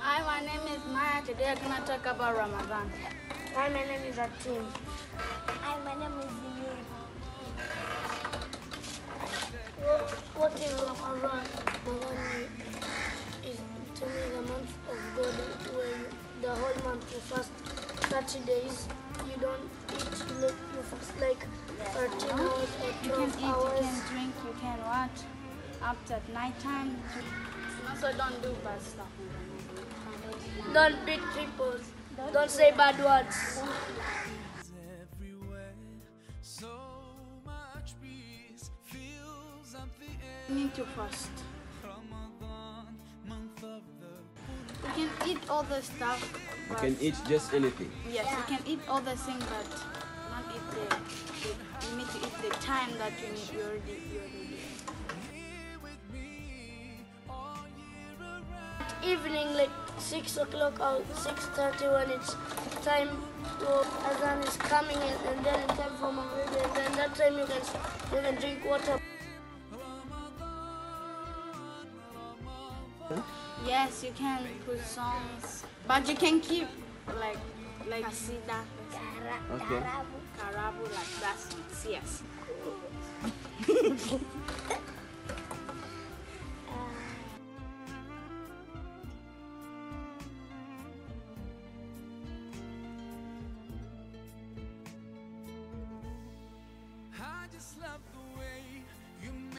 Hi, my name is Maya. Today I'm gonna talk about Ramadan. Hi, my name is Atim. Hi, my name is Ziyad. What, what is Ramadan? Ramadan is to me the month of God where the whole month you fast 30 days. You don't eat, you, look, you fast like 13 hours or You 12 can eat, you hours. Up at night time. Also, don't do bad stuff. Don't beat people. Don't say bad words. everywhere. So much peace fills up the air. You need to fast. Ramadan, month of the You can eat all the stuff. You can eat just anything. Yes, you can eat all the things, but not eat the, the. You need to eat the time that you need. You already, you already. Evening like 6 o'clock or 6.30 when it's time to Azan is coming in and then it's time for Maghrib and then that time you can, you can drink water. Yes, you can put songs, but you can keep like like kasida, Okay. karabu, like that. Yes. this love the